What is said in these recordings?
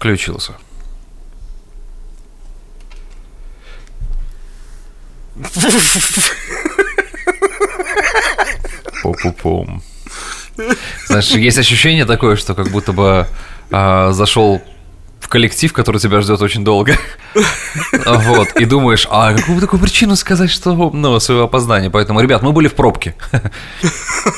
включился. Пу-пу-пум. Знаешь, есть ощущение такое, что как будто бы а, зашел коллектив, который тебя ждет очень долго. Вот, и думаешь, а какую бы такую причину сказать, что, ну, свое опоздание. Поэтому, ребят, мы были в пробке,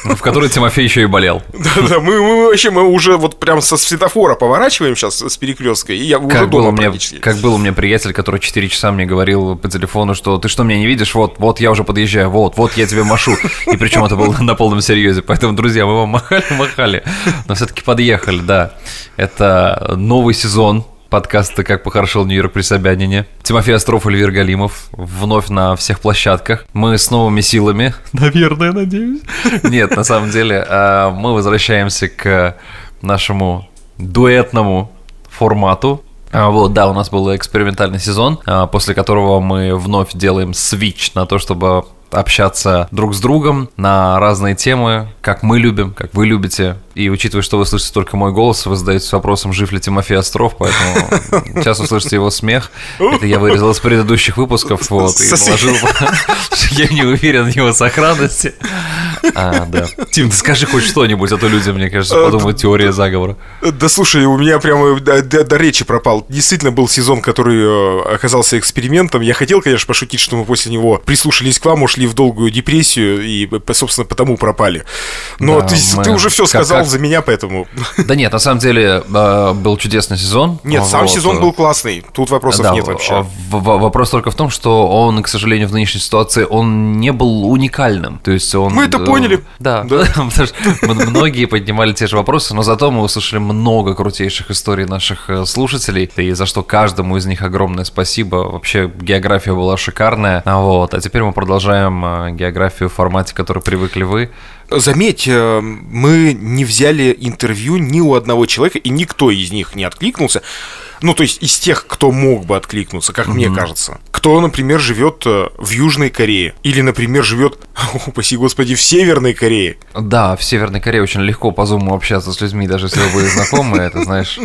в которой Тимофей еще и болел. Да-да, мы, мы вообще, мы уже вот прям со светофора поворачиваем сейчас с перекрестка, и я уже дома практически. как был у меня приятель, который 4 часа мне говорил по телефону, что ты что, меня не видишь? Вот, вот я уже подъезжаю, вот, вот я тебе машу. И причем это было на полном серьезе. Поэтому, друзья, мы вам махали, махали. Но все-таки подъехали, да. Это новый сезон подкаста «Как похорошел Нью-Йорк при Собянине». Тимофей Остров, Эльвир Галимов. Вновь на всех площадках. Мы с новыми силами. Наверное, надеюсь. Нет, на самом деле, а, мы возвращаемся к нашему дуэтному формату. А, Вот, да, у нас был экспериментальный сезон, а, после которого мы вновь делаем свич на то, чтобы общаться друг с другом на разные темы, как мы любим, как вы любите. И учитывая, что вы слышите только мой голос, вы задаетесь вопросом, жив ли Тимофей Остров, поэтому сейчас услышите его смех. Это я вырезал из предыдущих выпусков, вот, и положил, я не уверен в его сохранности. А, да. Тим, ты скажи хоть что-нибудь, а то люди, мне кажется, подумают теория заговора. Да слушай, у меня прямо до, речи пропал. Действительно был сезон, который э, оказался экспериментом. Я хотел, конечно, пошутить, что мы после него прислушались к вам, ушли в долгую депрессию и, э, собственно, потому пропали. Но Да, ты, мы- ты уже все сказал как- за меня, поэтому... Да нет, на самом деле э, был чудесный сезон. Нет, сам Вот. сезон был классный. Тут вопросов Да, нет вообще. Вопрос только в том, что он, к сожалению, в нынешней ситуации, он не был уникальным. То есть он... Мы это э, поняли. Да, Да. потому что м- многие поднимали те же вопросы, но зато мы услышали много крутейших историй наших э, слушателей, и за что каждому из них огромное спасибо. Вообще география была шикарная. А Вот. А теперь мы продолжаем э, географию в формате, который привыкли вы. Заметь, э, мы не взяли интервью ни у одного человека, и никто из них не откликнулся. Ну, то есть из тех, кто мог бы откликнуться, как мне кажется. Кто, например, живет э, в Южной Корее. Или, например, живет, упаси господи, в Северной Корее. Да, в Северной Корее очень легко по зуму общаться с людьми, даже если вы были знакомы, это знаешь...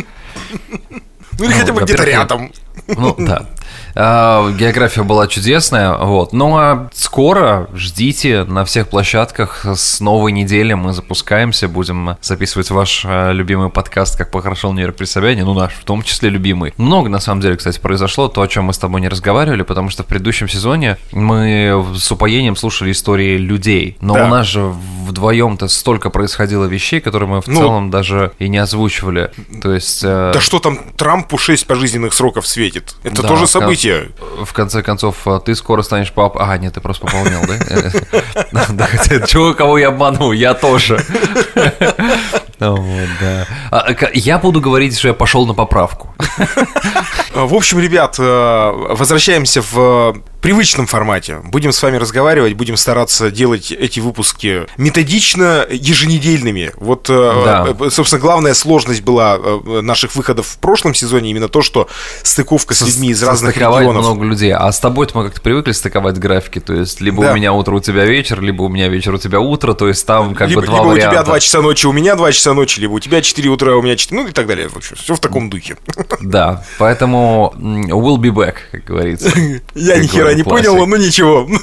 Ну, или Ну, хотя бы где-то рядом. Ну, да. А, География была чудесная, вот. Ну, а скоро ждите на всех площадках с новой недели мы запускаемся, будем записывать ваш а, любимый подкаст «Как похорошел Нью-Йорк при Собянине», ну, наш в том числе любимый. Много, на самом деле, кстати, произошло, то, о чем мы с тобой не разговаривали, потому что в предыдущем сезоне мы с упоением слушали истории людей, но Да. у нас же вдвоем-то столько происходило вещей, которые мы в Ну. целом даже и не озвучивали, то есть... э, Да что там Трампу 6 пожизненных сроков светит? Это Да, тоже в кон- событие. В конце концов, а, ты скоро станешь папой. А, нет, ты просто пополнил, да? Да, хотя, чего, кого я обманул? Я тоже. Вот, да. А, Я буду говорить, что я пошел на поправку. А, В общем, ребят, э, возвращаемся в привычном формате. Будем с вами разговаривать, будем стараться делать эти выпуски методично, еженедельными. Вот, э, Да. э, собственно, главная сложность была э, наших выходов в прошлом сезоне именно то, что стыковка с людьми из разных регионов. много людей. А с тобой мы как-то привыкли стыковать графики. То есть, либо Да. у меня утро, у тебя вечер, либо у меня вечер, у тебя утро. То есть, там как либо, бы два либо у варианта. тебя 2 часа ночи, у меня 2 часа ночи, либо у тебя 4 утра, у меня 4, ну и так далее. В общем, все в таком духе. Да, поэтому м, we'll be back, как говорится. Я ни хера не понял, но ничего.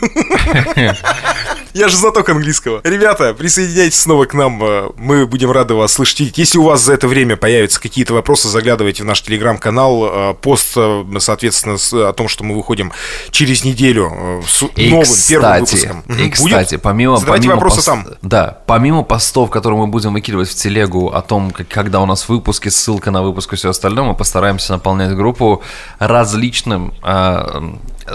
Я же знаток английского. Ребята, присоединяйтесь снова к нам. э, Мы будем рады вас слышать. Если у вас за это время появятся какие-то вопросы, заглядывайте в наш телеграм-канал. э, Пост, э, соответственно, о том, что мы выходим через неделю с И, новым кстати, первым выпуском. И, кстати, помимо, Задавайте помимо вопросы пос- там. Да, помимо постов, которые мы будем выкидывать в телегу о том, как, когда у нас выпуски, ссылка на выпуск и все остальное, мы постараемся наполнять группу различным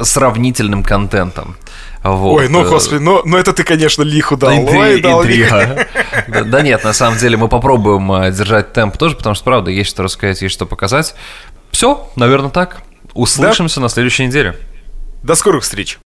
сравнительным контентом. Вот. Ой, ну, э, господи, ну, ну это ты, конечно, лиху дал. Интри- Ой, дал интрига. Да, да нет, на самом деле мы попробуем э, держать темп тоже, потому что, правда, есть что рассказать, есть что показать. Все, наверное, так. Услышимся на следующей неделе. До скорых встреч.